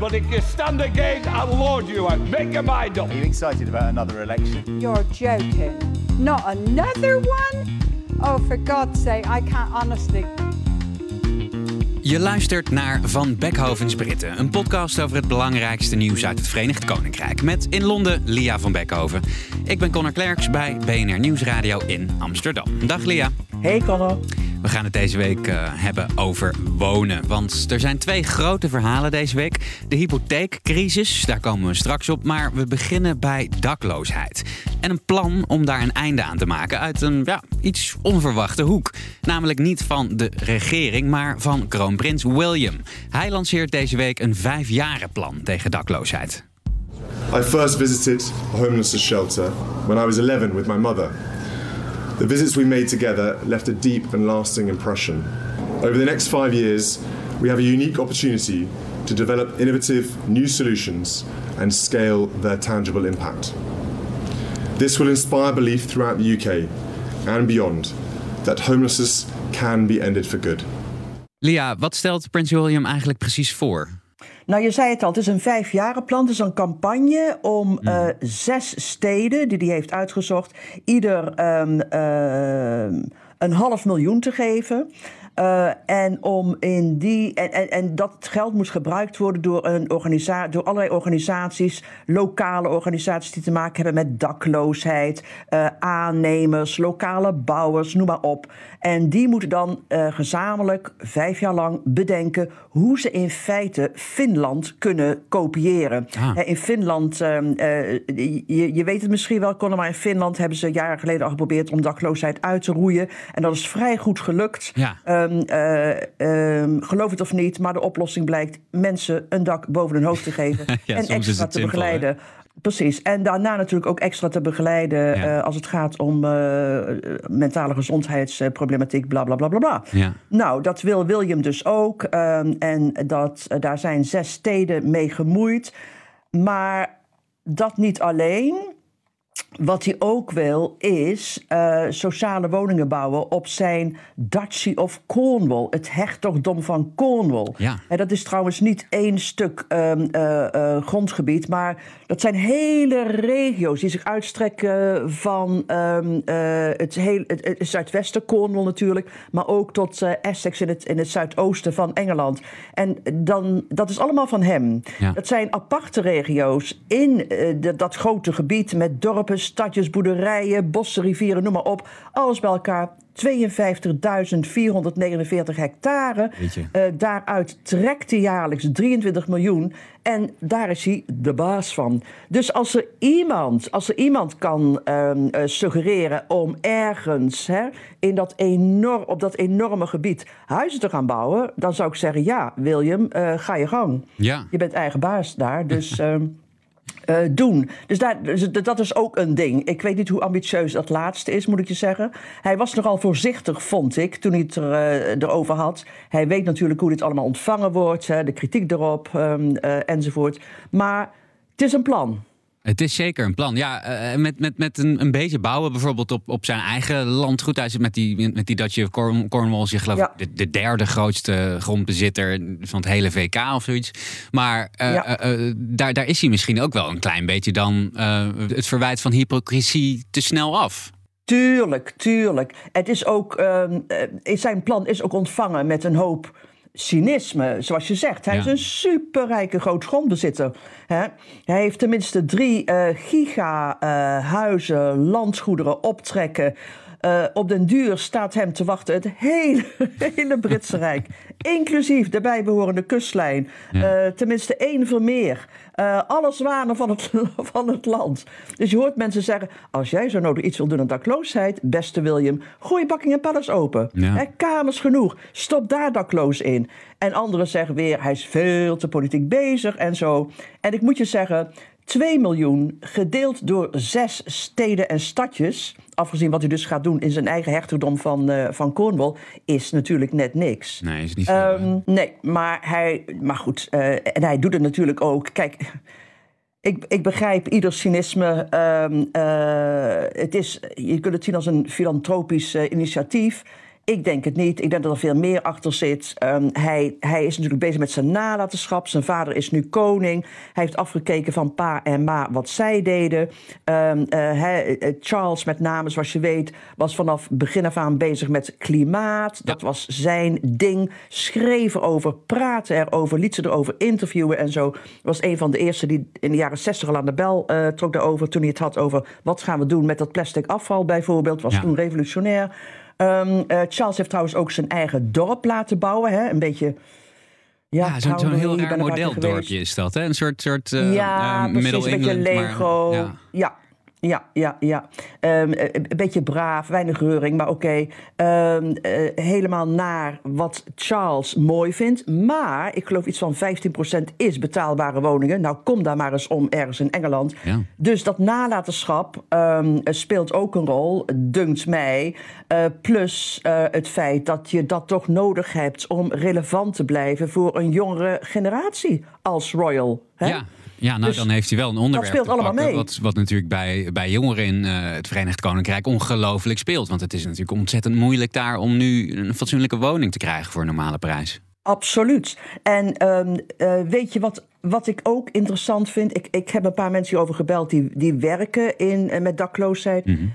But if you stand again, I'll lord you out. Make your mind up. Are you excited about another election? You're joking. Not another one? Oh, for God's sake, I can't honestly. Je luistert naar Van Beckhovens Britten, een podcast over het belangrijkste nieuws uit het Verenigd Koninkrijk. Met in Londen Lia van Beckhoven. Ik ben Connor Klerks bij BNR Nieuwsradio in Amsterdam. Dag Lia. Hey Connor. We gaan het deze week uh, hebben over wonen. Want er zijn twee grote verhalen deze week. De hypotheekcrisis, daar komen we straks op. Maar we beginnen bij dakloosheid. En een plan om daar een einde aan te maken uit een ja, iets onverwachte hoek. Namelijk niet van de regering, maar van kroonprins William. Hij lanceert deze week een vijfjarenplan tegen dakloosheid. I first visited a homeless shelter when I was 11 with my mother. The visits we made together left a deep and lasting impression. Over the next five years, we have a unique opportunity to develop innovative new solutions and scale their tangible impact. This will inspire belief throughout the UK and beyond that homelessness can be ended for good. Lia, wat stelt Prins William eigenlijk precies voor? Nou, je zei het al, het is een vijfjarenplan. Het is een campagne om uh, zes steden die hij heeft uitgezocht, ieder um, uh, een half miljoen te geven. Uh, en, om in die, en, en, en, dat geld moet gebruikt worden door, een organisa door allerlei organisaties, lokale organisaties die te maken hebben met dakloosheid, uh, aannemers, lokale bouwers, noem maar op. En die moeten dan uh, gezamenlijk vijf jaar lang bedenken hoe ze in feite Finland kunnen kopiëren. Ah. in Finland, je, je, weet het misschien wel, Conor, maar in Finland hebben ze jaren geleden al geprobeerd om dakloosheid uit te roeien. En dat is vrij goed gelukt. Ja. Um, uh, um, geloof het of niet, maar de oplossing blijkt mensen een dak boven hun hoofd te geven ja, en extra te simpel, begeleiden. Hè? Precies. En daarna natuurlijk ook extra te begeleiden ja. uh, als het gaat om uh, mentale gezondheidsproblematiek, bla bla bla bla bla. Ja. Nou, dat wil William dus ook. Um, en dat, uh, daar zijn zes steden mee gemoeid. Maar dat niet alleen. Wat hij ook wil is uh, sociale woningen bouwen op zijn Duchy of Cornwall, het hertogdom van Cornwall. Ja. En dat is trouwens niet één stuk um, uh, uh, grondgebied, maar dat zijn hele regio's die zich uitstrekken van um, het, heel, het, het, zuidwesten, Cornwall natuurlijk, maar ook tot Essex in het, in het zuidoosten van Engeland. En dan, dat is allemaal van hem. Ja. Dat zijn aparte regio's in de, dat grote gebied met dorpen stadjes, boerderijen, bossen, rivieren, noem maar op. Alles bij elkaar 52.449 hectare. Uh, daaruit trekt hij jaarlijks 23 miljoen. En daar is hij de baas van. Dus als er iemand, als er iemand kan uh, uh, suggereren om ergens hè, in dat enorm, op dat enorme gebied huizen te gaan bouwen, dan zou ik zeggen: ja, William, uh, ga je gang. Ja. Je bent eigen baas daar. Dus. Uh, doen. Dus, daar, dus dat is ook een ding. Ik weet niet hoe ambitieus dat laatste is, moet ik je zeggen. Hij was nogal voorzichtig, vond ik, toen hij het er, uh, erover had. Hij weet natuurlijk hoe dit allemaal ontvangen wordt, hè, de kritiek erop um, uh, enzovoort. Maar het is een plan. Het is zeker een plan. Ja, uh, met, met, met een, een beetje bouwen, bijvoorbeeld op, op zijn eigen landgoed. Hij zit met die, met die Dutch Corn, Cornwall, je geloof ja. de, de, derde grootste grondbezitter van het hele VK of zoiets. Maar uh, ja. uh, daar, daar is hij misschien ook wel een klein beetje dan het verwijt van hypocrisie te snel af. Tuurlijk, tuurlijk. Het is ook, zijn plan is ook ontvangen met een hoop cynisme, zoals je zegt. Hij ja. is een superrijke grootgrondbezitter. Hè? Hij heeft tenminste drie uh, giga-huizen, uh, landgoederen, optrekken. Uh, op den duur staat hem te wachten het hele, hele Britse Rijk. Inclusief de bijbehorende kustlijn. Ja. Uh, tenminste één vermeer. Uh, alle zwanen van het, van het land. Dus je hoort mensen zeggen... als jij zo nodig iets wil doen aan dakloosheid... beste William, gooi Buckingham Palace open. Ja. He, kamers genoeg. Stop daar dakloos in. En anderen zeggen weer... hij is veel te politiek bezig en zo. En ik moet je zeggen... 2 miljoen gedeeld door zes steden en stadjes, afgezien wat hij dus gaat doen in zijn eigen hertogdom van, uh, van Cornwall, is natuurlijk net niks. Nee, is niet veel. Um, nee, maar hij, maar goed, uh, en hij doet het natuurlijk ook. Kijk. Ik, ik begrijp ieder cynisme. Um, uh, het is, je kunt het zien als een filantropisch initiatief. Ik denk het niet. Ik denk dat er veel meer achter zit. Um, hij, hij is natuurlijk bezig met zijn nalatenschap. Zijn vader is nu koning. Hij heeft afgekeken van pa en ma wat zij deden. Um, uh, Charles, met name, zoals je weet, was vanaf begin af aan bezig met klimaat. Dat was zijn ding. Schreef erover, praatte erover, liet ze erover interviewen en zo. Was een van de eerste die in de jaren 60 al aan de bel uh, trok daarover. Toen hij het had over wat gaan we doen met dat plastic afval bijvoorbeeld. Was ja. toen revolutionair. Um, uh, Charles heeft trouwens ook zijn eigen dorp laten bouwen. Hè? Een beetje. Ja, ja zo'n zo heel raar modeldorpje is dat, hè? Een soort, soort uh, ja, uh, Middle England. Een beetje Lego. Maar, ja. ja. Ja, ja, ja. Um, een beetje braaf, weinig reuring, maar oké. Okay. Um, uh, helemaal naar wat Charles mooi vindt. Maar ik geloof iets van 15% is betaalbare woningen. Nou, kom daar maar eens om ergens in Engeland. Ja. Dus dat nalatenschap um, speelt ook een rol, dunkt mij. Uh, plus uh, het feit dat je dat toch nodig hebt om relevant te blijven voor een jongere generatie als royal. Hè? Ja. Ja, nou Dus dan heeft hij wel een onderwerp speelt te allemaal pakken, mee. Wat, wat natuurlijk bij, bij jongeren in uh, het Verenigd Koninkrijk ongelooflijk speelt. Want het is natuurlijk ontzettend moeilijk daar om nu een fatsoenlijke woning te krijgen voor een normale prijs. Absoluut. En um, uh, weet je wat, wat ik ook interessant vind? Ik, ik heb een paar mensen hierover gebeld die, die werken in, uh, met dakloosheid. Mhm.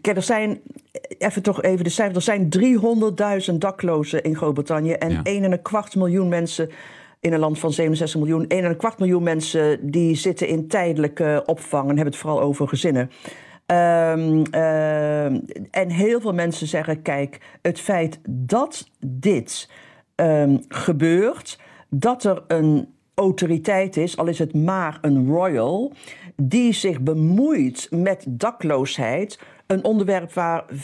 Kijk, er zijn, even toch even de cijfers, er zijn 300.000 daklozen in Groot-Brittannië en Ja. 1,25 miljoen mensen in een land van 67 miljoen. 1,25 miljoen mensen die zitten in tijdelijke opvang en hebben het vooral over gezinnen. Um, uh, en heel veel mensen zeggen: kijk, het feit dat dit um, gebeurt, dat er een autoriteit is, al is het maar een royal, die zich bemoeit met dakloosheid. Een onderwerp waar 85%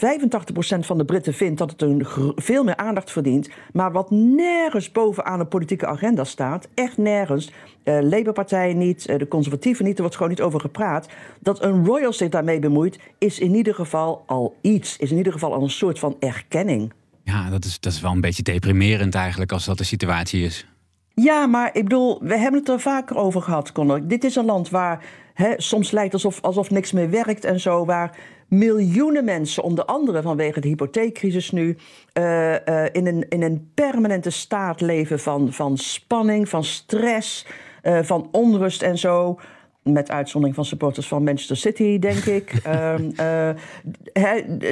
van de Britten vindt dat het een veel meer aandacht verdient, maar wat nergens bovenaan de politieke agenda staat. Echt nergens. Uh, Labour-partij niet, uh, de conservatieven niet, er wordt gewoon niet over gepraat. Dat een royal zich daarmee bemoeit, is in ieder geval al iets. Is in ieder geval al een soort van erkenning. Ja, dat is, dat is wel een beetje deprimerend eigenlijk als dat de situatie is. Ja, maar ik bedoel, we hebben het er vaker over gehad, Connor. Dit is een land waar hè, soms lijkt alsof, alsof niks meer werkt en zo, waar miljoenen mensen, onder andere vanwege de hypotheekcrisis nu, uh, uh, in, een, in een permanente staat leven van, van spanning, van stress, uh, van onrust en zo. Met uitzondering van supporters van Manchester City, denk ik.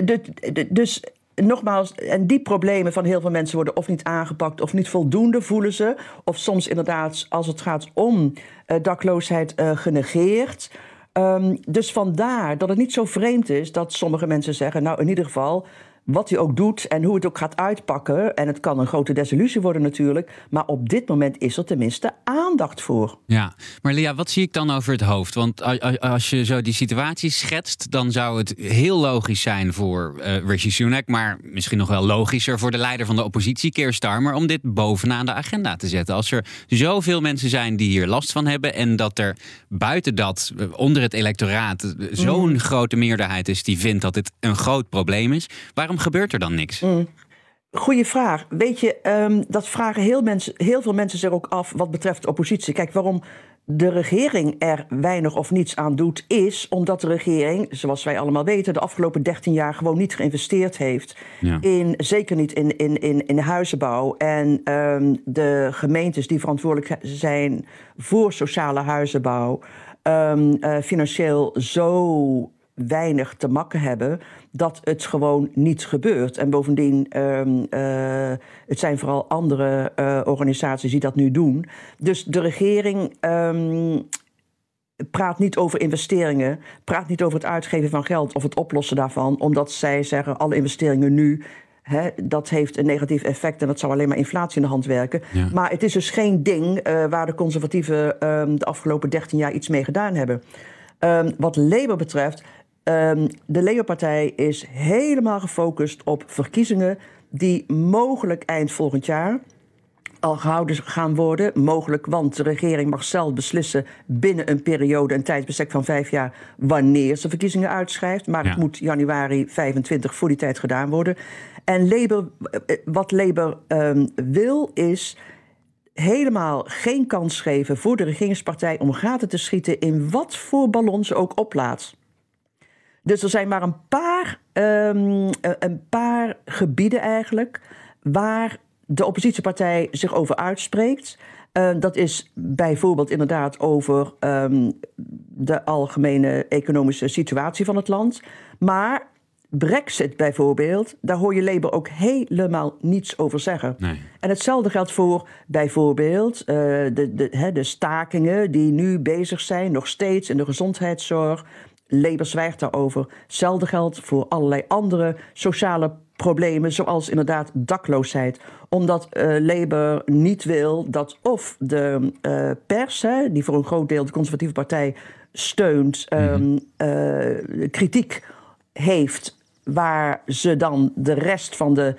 de, dus nogmaals, en die problemen van heel veel mensen worden of niet aangepakt of niet voldoende voelen ze. Of soms inderdaad, als het gaat om dakloosheid, genegeerd. Um, dus vandaar dat het niet zo vreemd is dat sommige mensen zeggen: Nou, in ieder geval. Wat hij ook doet en hoe het ook gaat uitpakken. En het kan een grote desillusie worden natuurlijk. Maar op dit moment is er tenminste aandacht voor. Ja, maar Lia, wat zie ik dan over het hoofd? Want als je zo die situatie schetst, dan zou het heel logisch zijn voor uh, Rishi Sunak, maar misschien nog wel logischer voor de leider van de oppositie, Keir Starmer, om dit bovenaan de agenda te zetten. Als er zoveel mensen zijn die hier last van hebben en dat er buiten dat, onder het electoraat, zo'n mm. grote meerderheid is die vindt dat dit een groot probleem is, waarom gebeurt er dan niks? Mm. Goeie vraag. Weet je, um, dat vragen heel, mensen, heel veel mensen zich ook af wat betreft de oppositie. Kijk, waarom de regering er weinig of niets aan doet, is omdat de regering, zoals wij allemaal weten, de afgelopen 13 jaar gewoon niet geïnvesteerd heeft. Ja. In, zeker niet in, in, in, in huizenbouw. En um, de gemeentes die verantwoordelijk zijn voor sociale huizenbouw, um, uh, financieel zo weinig te makken hebben dat het gewoon niet gebeurt. En bovendien, um, uh, het zijn vooral andere uh, organisaties die dat nu doen. Dus de regering um, praat niet over investeringen, praat niet over het uitgeven van geld of het oplossen daarvan, omdat zij zeggen alle investeringen nu. He, dat heeft een negatief effect en dat zou alleen maar inflatie in de hand werken. Ja. Maar het is dus geen ding uh, waar de conservatieven um, de afgelopen 13 jaar iets mee gedaan hebben. Um, wat Labour betreft, Um, de Labour-partij is helemaal gefocust op verkiezingen die mogelijk eind volgend jaar al gehouden gaan worden. Mogelijk, want de regering mag zelf beslissen binnen een periode, een tijdsbestek van vijf jaar, wanneer ze verkiezingen uitschrijft. Maar Ja. het moet januari 25 voor die tijd gedaan worden. En Labour, eh, wat Labour ehm, wil is helemaal geen kans geven voor de regeringspartij om gaten te schieten in wat voor ballon ze ook oplaat. Dus er zijn maar een paar, ehm, eh, een paar gebieden eigenlijk waar de oppositiepartij zich over uitspreekt. Eh, dat is bijvoorbeeld inderdaad over ehm, de algemene economische situatie van het land. Maar Brexit bijvoorbeeld, daar hoor je Labour ook helemaal niets over zeggen. Nee. En hetzelfde geldt voor bijvoorbeeld eh, de, de, de stakingen die nu bezig zijn, nog steeds in de gezondheidszorg. Labour zwijgt daarover. Hetzelfde geldt voor allerlei andere sociale problemen, zoals inderdaad dakloosheid. Omdat eh, Labour niet wil dat of de eh, pers, hè, die voor een groot deel de conservatieve partij steunt, ehm, eh, kritiek heeft waar ze dan de rest van de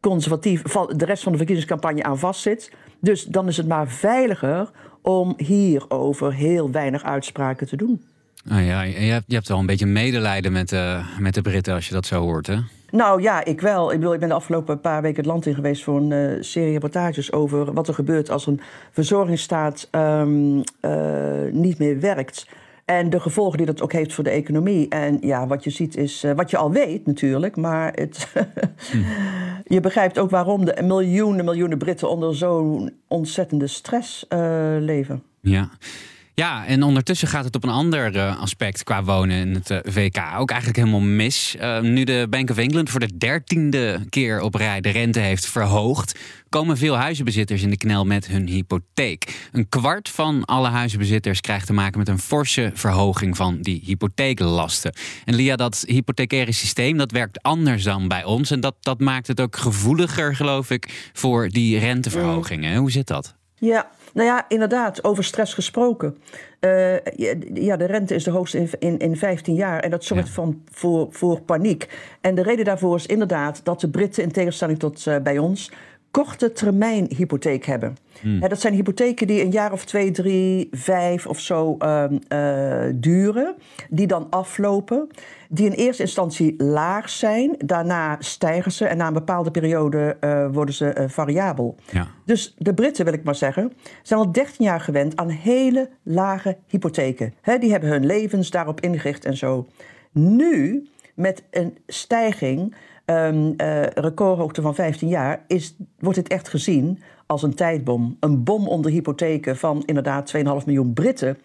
conservatief, van de rest van de verkiezingscampagne aan vastzit. Dus dan is het maar veiliger om hierover heel weinig uitspraken te doen. Ah ja, je hebt, je hebt wel een beetje medelijden met, de met de Britten als je dat zo hoort, hè? Nou ja, ik wel. Ik, bedoel, ik ben de afgelopen paar weken het land in geweest voor een eh, serie reportages over wat er gebeurt als een verzorgingsstaat ehm, eh, niet meer werkt. En de gevolgen die dat ook heeft voor de economie. En ja, wat je ziet is, wat je al weet natuurlijk, maar het, je begrijpt ook waarom de miljoenen, miljoenen Britten onder zo'n ontzettende stress leven. Ja. Ja, en ondertussen gaat het op een ander eh, aspect qua wonen in het eh, VK ook eigenlijk helemaal mis. Eh, nu de Bank of England voor de dertiende keer op rij de rente heeft verhoogd, komen veel huizenbezitters in de knel met hun hypotheek. Een kwart van alle huizenbezitters krijgt te maken met een forse verhoging van die hypotheeklasten. En Lia, dat hypothecaire systeem dat werkt anders dan bij ons. En dat, dat maakt het ook gevoeliger, geloof ik, voor die renteverhogingen. Hoe zit dat? Ja, nou ja, inderdaad, over stress gesproken. Eh, ja, de rente is de hoogste in, in, in 15 jaar en dat zorgt Ja. van, voor, voor paniek. En de reden daarvoor is inderdaad dat de Britten, in tegenstelling tot eh, bij ons, korte termijn hypotheek hebben. Hè, dat zijn hypotheken die een jaar of twee, drie, vijf of zo ehm, eh, duren, die dan aflopen, die in eerste instantie laag zijn, daarna stijgen ze en na een bepaalde periode eh, worden ze eh, variabel. Ja. Dus de Britten, wil ik maar zeggen, zijn al 13 jaar gewend aan hele lage hypotheken. Die hebben hun levens daarop ingericht en zo. Nu, met een stijging, ehm eh, recordhoogte van 15 jaar, is, wordt dit echt gezien als een tijdbom. Een bom onder hypotheken van inderdaad 2,5 miljoen Britten.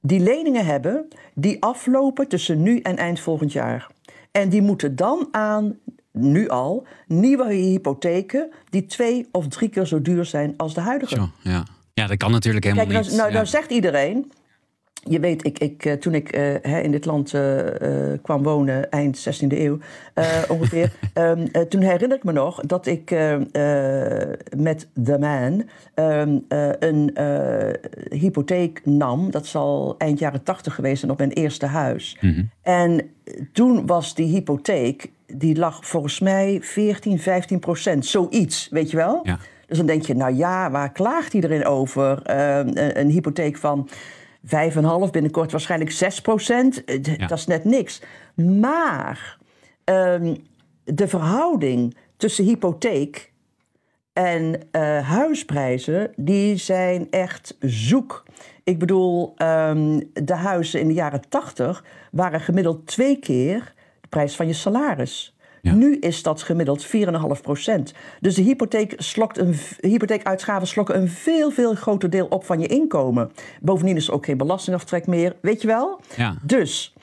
Die leningen hebben die aflopen tussen nu en eind volgend jaar. En die moeten dan aan, nu al, nieuwe hypotheken die twee of drie keer zo duur zijn als de huidige. Zo, ja. ja, dat kan natuurlijk helemaal Kijk, nou, niet. nou, ja. nou zegt iedereen. Je weet, ik, ik, eh, toen ik eh, hè, in dit land eh, kwam wonen, eind 16e eeuw ongeveer. ehm, eh, toen herinner ik me nog dat ik met The Man ehm, eh, een hypotheek nam. Dat zal eind jaren 80 geweest zijn op mijn eerste huis. Mhm. En toen was die hypotheek, die lag volgens mij 14, 15 procent. Zoiets, weet je wel? Ja. Dus dan denk je, nou ja, waar klaagt iedereen over? Eh, een, een hypotheek van 5,5, binnenkort waarschijnlijk 6 procent. Eh, Ja. Dat is net niks. Maar ehm, de verhouding tussen hypotheek en eh, huisprijzen, die zijn echt zoek. Ik bedoel, ehm, de huizen in de jaren 80 waren gemiddeld twee keer de prijs van je salaris. Ja. Nu is dat gemiddeld 4,5 procent. Dus de hypotheek slokt een, hypotheekuitgaven slokken een veel, veel groter deel op van je inkomen. Bovendien is er ook geen belastingaftrek meer, weet je wel? Ja. Dus,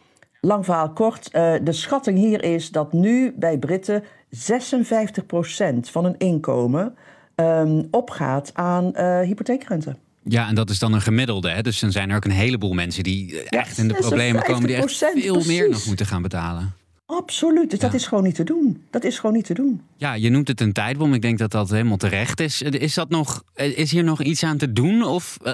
lang verhaal kort, eh, de schatting hier is dat nu bij Britten 56 procent van hun inkomen ehm, opgaat aan eh, hypotheekrente. Ja, en dat is dan een gemiddelde. Hè? Dus dan zijn er ook een heleboel mensen die eh, echt in de problemen komen, die echt 56%, veel meer nog moeten gaan betalen. Absoluut, dus dat is gewoon niet te doen. Dat is gewoon niet te doen. Ja, je noemt het een tijdbom. Ik denk dat dat helemaal terecht is. Is, dat nog, is hier nog iets aan te doen? Of eh,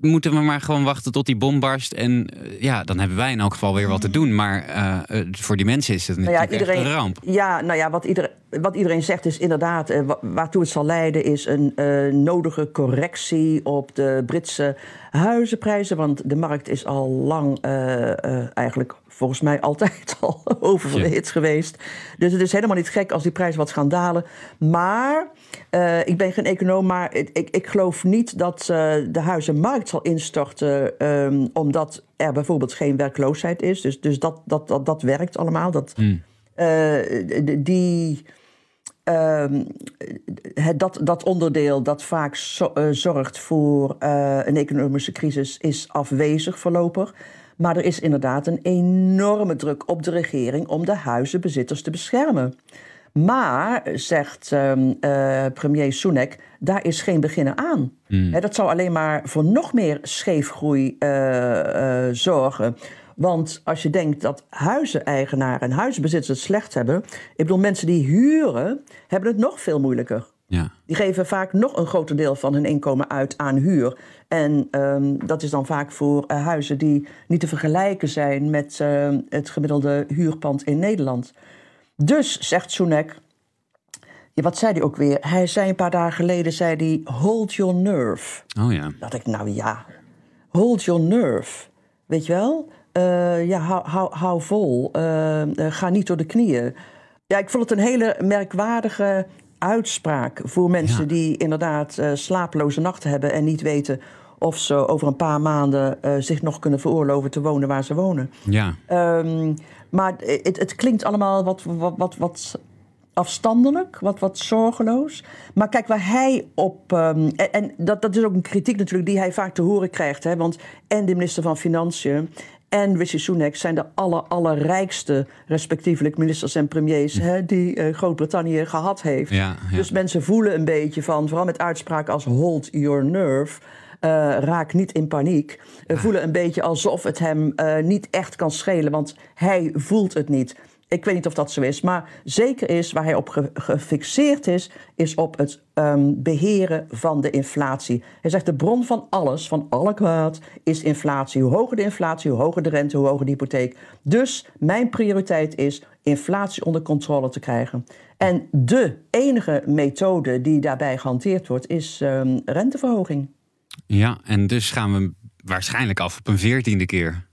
moeten we maar gewoon wachten tot die bom barst. En eh, ja, dan hebben wij in elk geval weer wat te doen. Maar eh, eh, voor die mensen is het Nou ja, natuurlijk echt een ramp. Ja, nou ja, wat, iedereen, wat iedereen zegt is inderdaad... eh, wa- waartoe het zal leiden is een eh, nodige correctie op de Britse huizenprijzen. Want de markt is al lang eh, eh, eigenlijk volgens mij altijd al oververhit geweest. Dus het is helemaal niet gek als die prijzen wat gaan dalen. Maar eh, ik ben geen econoom, maar ik, ik, ik geloof niet dat eh, de huizenmarkt zal instorten... ehm, omdat er bijvoorbeeld geen werkloosheid is. Dus, dus dat, dat, dat, dat werkt allemaal. Dat, eh, d- die, ehm, het, dat, dat onderdeel dat vaak zo- eh, zorgt voor eh, een economische crisis is afwezig voorlopig. Maar er is inderdaad een enorme druk op de regering om de huizenbezitters te beschermen. Maar, zegt ehm, eh, premier Sunak, daar is geen beginnen aan. Hè, dat zou alleen maar voor nog meer scheefgroei eh, eh, zorgen. Want als je denkt dat huizeneigenaren en huizenbezitters het slecht hebben... ik bedoel, mensen die huren, hebben het nog veel moeilijker. Ja. Die geven vaak nog een groter deel van hun inkomen uit aan huur. En ehm, dat is dan vaak voor eh, huizen die niet te vergelijken zijn met eh, het gemiddelde huurpand in Nederland. Dus, zegt Sunak, ja, wat zei hij ook weer? Hij zei een paar dagen geleden, zei hij, hold your nerve. Oh ja. Dat ik, nou ja, hold your nerve. Weet je wel? Eh, ja, hou, hou, hou vol. Eh, eh, ga niet door de knieën. Ja, ik vond het een hele merkwaardige uitspraak voor mensen Ja. die inderdaad eh, slapeloze nachten hebben en niet weten of ze over een paar maanden eh, zich nog kunnen veroorloven te wonen waar ze wonen. Ja. Ehm, maar het, het klinkt allemaal wat, wat, wat, wat afstandelijk, wat, wat zorgeloos. Maar kijk, waar hij op. ehm, en en dat, dat is ook een kritiek natuurlijk die hij vaak te horen krijgt. Hè, want en de minister van Financiën. En Rishi Sunak zijn de aller, allerrijkste, respectievelijk ministers en premiers, hè, die eh, Groot-Brittannië gehad heeft. Ja, ja. Dus mensen voelen een beetje van, vooral met uitspraken als hold your nerve, eh, raak niet in paniek. voelen een beetje alsof het hem eh, niet echt kan schelen, want hij voelt het niet. Ik weet niet of dat zo is, maar zeker is waar hij op ge- gefixeerd is, is op het ehm, beheren van de inflatie. Hij zegt de bron van alles, van alle kwaad, is inflatie. Hoe hoger de inflatie, hoe hoger de rente, hoe hoger de hypotheek. Dus mijn prioriteit is inflatie onder controle te krijgen. En de enige methode die daarbij gehanteerd wordt, is ehm, renteverhoging. ja, en dus gaan we waarschijnlijk af op een veertiende keer.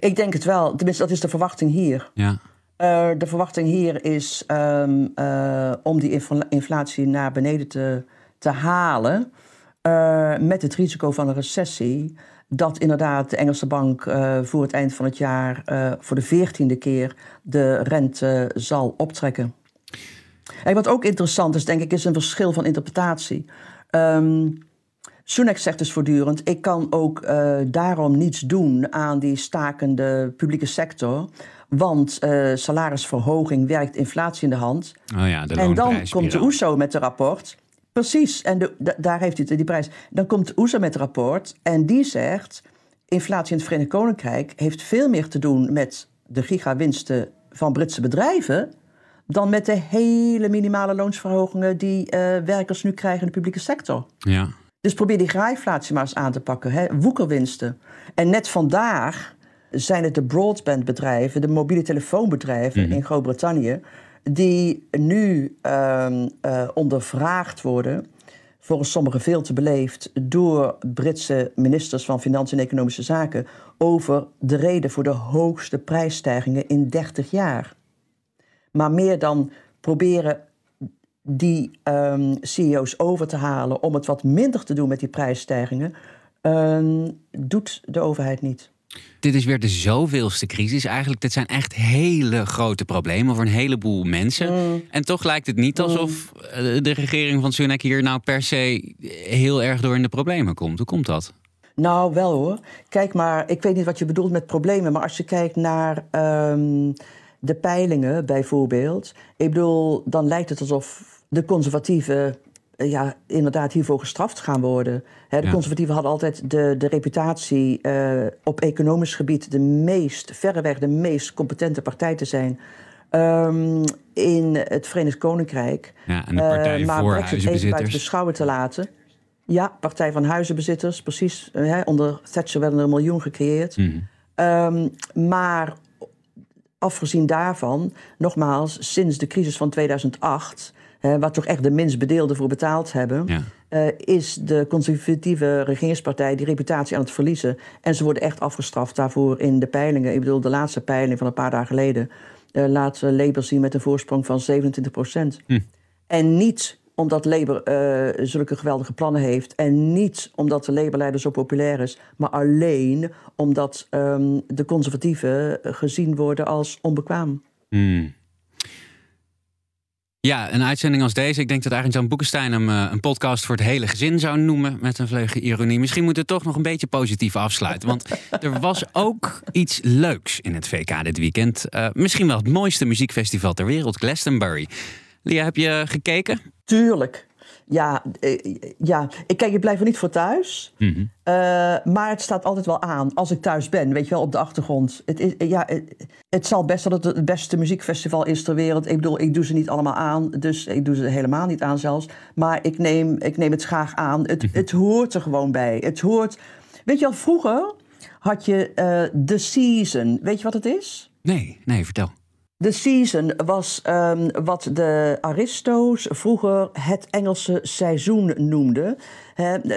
Ik denk het wel, tenminste, dat is de verwachting hier. Ja. Eh, de verwachting hier is ehm, eh, om die infla- inflatie naar beneden te, te halen. eh, met het risico van een recessie. Dat inderdaad de Engelse bank voor het eind van het jaar voor de veertiende keer de rente zal optrekken. En wat ook interessant is, denk ik, is een verschil van interpretatie. Ehm Sunak zegt dus voortdurend: ik kan ook eh, daarom niets doen aan die stakende publieke sector. Want eh, salarisverhoging werkt inflatie in de hand. Oh ja, de en dan komt de. OESO met een rapport. Precies, en de, da- daar heeft hij het, die prijs. Dan komt de OESO met een rapport en die zegt... inflatie in het Verenigd Koninkrijk heeft veel meer te doen... met de gigawinsten van Britse bedrijven... dan met de hele minimale loonsverhogingen... die eh, werkers nu krijgen in de publieke sector. Ja. Dus probeer die graaiflatie maar eens aan te pakken. Hè? Woekerwinsten. En net vandaag zijn het de broadbandbedrijven, de mobiele telefoonbedrijven in Groot-Brittannië, die nu ehm, eh, ondervraagd worden, volgens sommigen veel te beleefd, door Britse ministers van Financiën en Economische Zaken, over de reden voor de hoogste prijsstijgingen in 30 jaar. Maar meer dan proberen die ehm, CEO's over te halen om het wat minder te doen met die prijsstijgingen, ehm, doet de overheid niet. Dit is weer de zoveelste crisis. Eigenlijk, dit zijn echt hele grote problemen voor een heleboel mensen. Mm. En toch lijkt het niet alsof eh, de regering van Sunak hier nou per se heel erg door in de problemen komt. Hoe komt dat? Nou, wel hoor. Kijk maar, ik weet niet wat je bedoelt met problemen, maar als je kijkt naar ehm, de peilingen bijvoorbeeld, ik bedoel, dan lijkt het alsof de conservatieven eh, ja, inderdaad hiervoor gestraft gaan worden. De Ja. conservatieven hadden altijd de, de reputatie eh, op economisch gebied de meest, verreweg de meest competente partij te zijn. ehm, in het Verenigd Koninkrijk. Ja, en de Eh, Partij maar voor Brexit even buiten beschouwen te laten. Ja, Partij van Huizenbezitters, precies. Hè, onder Thatcher werden er een miljoen gecreëerd. Ehm, maar afgezien daarvan, nogmaals, sinds de crisis van 2008, hè, waar toch echt de minst bedeelden voor betaald hebben, Ja. eh, is de conservatieve regeringspartij die reputatie aan het verliezen. En ze worden echt afgestraft daarvoor in de peilingen. Ik bedoel, de laatste peiling van een paar dagen geleden eh, laat eh, Labour zien met een voorsprong van 27 procent. En niet omdat Labour zulke geweldige plannen heeft. En niet omdat de Labour-leider zo populair is. Maar alleen omdat ehm, de conservatieven gezien worden als onbekwaam. Hmm. Ja, een uitzending als deze. Ik denk dat eigenlijk Jan Boekenstein hem eh, een podcast voor het hele gezin zou noemen. Met een vleugje ironie. Misschien moet het toch nog een beetje positief afsluiten. Want er was ook iets leuks in het VK dit weekend. Eh, misschien wel het mooiste muziekfestival ter wereld, Glastonbury. Lia, heb je gekeken? Tuurlijk. Ja, eh, ja. Ik, kijk, ik blijf er niet voor thuis. Mhm. Eh, maar het staat altijd wel aan als ik thuis ben, weet je wel, op de achtergrond. Het, is, ja, het, het zal best dat het het beste muziekfestival is ter wereld. Ik bedoel, ik doe ze niet allemaal aan, dus ik doe ze helemaal niet aan zelfs. Maar ik neem, ik neem het graag aan. Het, het hoort er gewoon bij. Het hoort... Weet je wel, vroeger had je eh The Season. Weet je wat het is? Nee, nee, vertel. The Season was ehm, wat de Aristo's vroeger het Engelse seizoen noemden.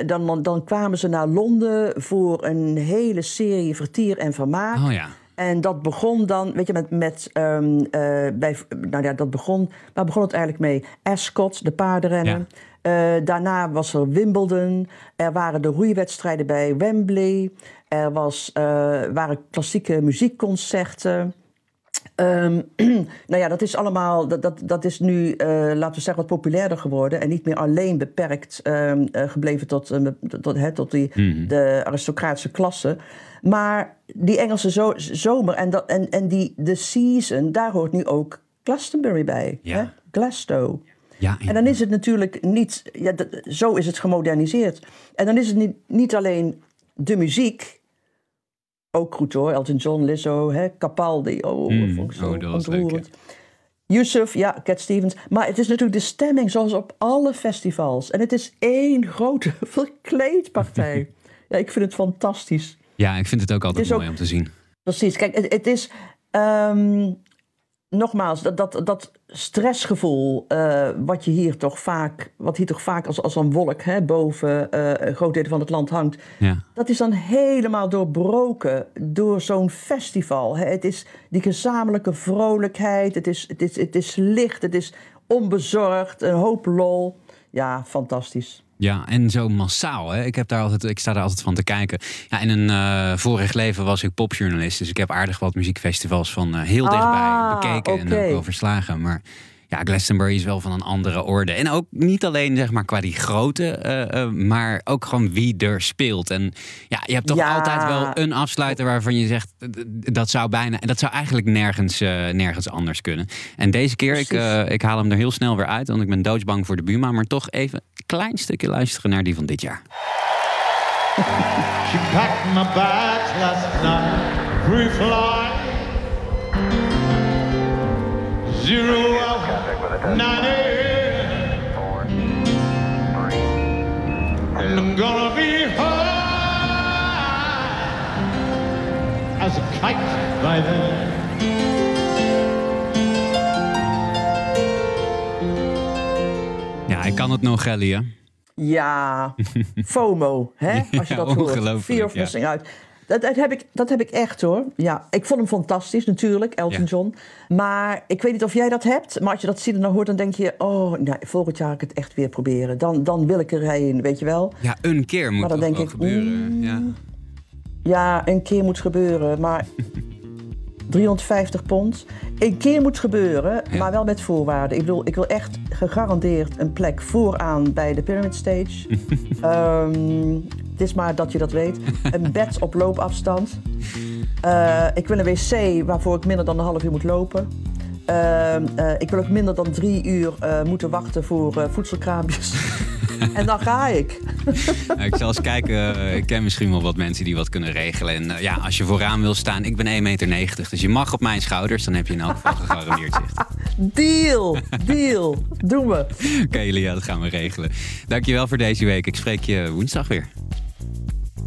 Dan, dan kwamen ze naar Londen voor een hele serie vertier en vermaak. Oh ja. En dat begon dan, weet je, met, met ehm, eh, bij, nou ja, dat begon, waar begon het eigenlijk mee? Ascot, de paardenrennen. Eh, daarna was er Wimbledon. Er waren de roeiwedstrijden bij Wembley. Er was, eh, waren klassieke muziekconcerten. Ehm, nou ja, dat is allemaal, dat, dat, dat is nu, eh, laten we zeggen, wat populairder geworden. En niet meer alleen beperkt ehm, eh, gebleven tot, eh, tot, hè, tot die, de aristocratische klasse. Maar die Engelse zo- zomer en, dat, en, en die, de season, daar hoort nu ook Glastonbury bij. Ja. Hè? Glasgow. Ja, En dan is het natuurlijk niet, ja, dat- zo is het gemoderniseerd. En dan is het niet, niet alleen de muziek, ook goed hoor, Elton John, Lizzo, hè, Capaldi, oh, Mm, dat vond ik zo oh, dat ontroerend. Yusuf, ja, Cat Stevens. Maar het is natuurlijk de stemming zoals op alle festivals. En het is één grote verkleedpartij. ja, ik vind het fantastisch. ja, ik vind het ook altijd Het mooi ook- om te zien. Precies. Kijk, het, het is. ehm, nogmaals, dat, dat, dat stressgevoel. eh, wat je hier toch vaak. Wat hier toch vaak als, als een wolk hè, boven eh, een groot deel van het land hangt. Ja. Dat is dan helemaal doorbroken door zo'n festival. hè. Het is die gezamenlijke vrolijkheid. Het is, het is, het is licht. Het is onbezorgd. Een hoop lol. Ja, fantastisch. Ja, en zo massaal. Hè? Ik, heb daar altijd, ik sta daar altijd van te kijken. Ja, in een eh, vorig leven was ik popjournalist. Dus ik heb aardig wat muziekfestivals van eh, heel dichtbij Ah, bekeken en ook wel verslagen. Maar ja, Glastonbury is wel van een andere orde. En ook niet alleen zeg maar qua die grote, eh, eh, maar ook gewoon wie er speelt. En ja, je hebt toch Ja. altijd wel een afsluiter waarvan je zegt dat zou bijna, dat zou eigenlijk nergens, eh, nergens anders kunnen. En deze keer, ik, eh, ik haal hem er heel snel weer uit, want ik ben doodsbang voor de Buma. Maar toch even een klein stukje luisteren naar die van dit jaar. She packed my bags last night, pre-flight. Zero. And I'm gonna be high as a kite by then. Ja, ik kan het nog, Ellie. hè? Ja, FOMO, hè? Als je Ja, dat hoort. of ja. out. Dat, dat, heb ik, dat heb ik echt hoor. Ja, ik vond hem fantastisch natuurlijk, Elton Ja. John. Maar ik weet niet of jij dat hebt. Maar als je dat ziet en dan hoort, dan denk je... oh, nou, volgend jaar ga ik het echt weer proberen. Dan, dan wil ik erheen, weet je wel. Ja, een keer moet Maar dan denk ik, gebeuren. Ja. Ja, een keer moet gebeuren, maar 350 pond. Een keer moet gebeuren, Ja. maar wel met voorwaarden. Ik bedoel, ik wil echt gegarandeerd een plek vooraan bij de Pyramid Stage. Ehm, het is maar dat je dat weet. Een bed op loopafstand. Eh, ik wil een wc waarvoor ik minder dan een half uur moet lopen. Ehm, eh, ik wil ook minder dan drie uur eh, moeten wachten voor voedselkraampjes. en dan ga ik. Nou, ik zal eens kijken. Ik ken misschien wel wat mensen die wat kunnen regelen. En ja, als je vooraan wil staan, ik ben 1,90 meter. Dus je mag op mijn schouders, dan heb je in elk geval gegarandeerd zicht. Deal, deal. Doen we. Oké, Lia, dat gaan we regelen. Dankjewel voor deze week. Ik spreek je woensdag weer.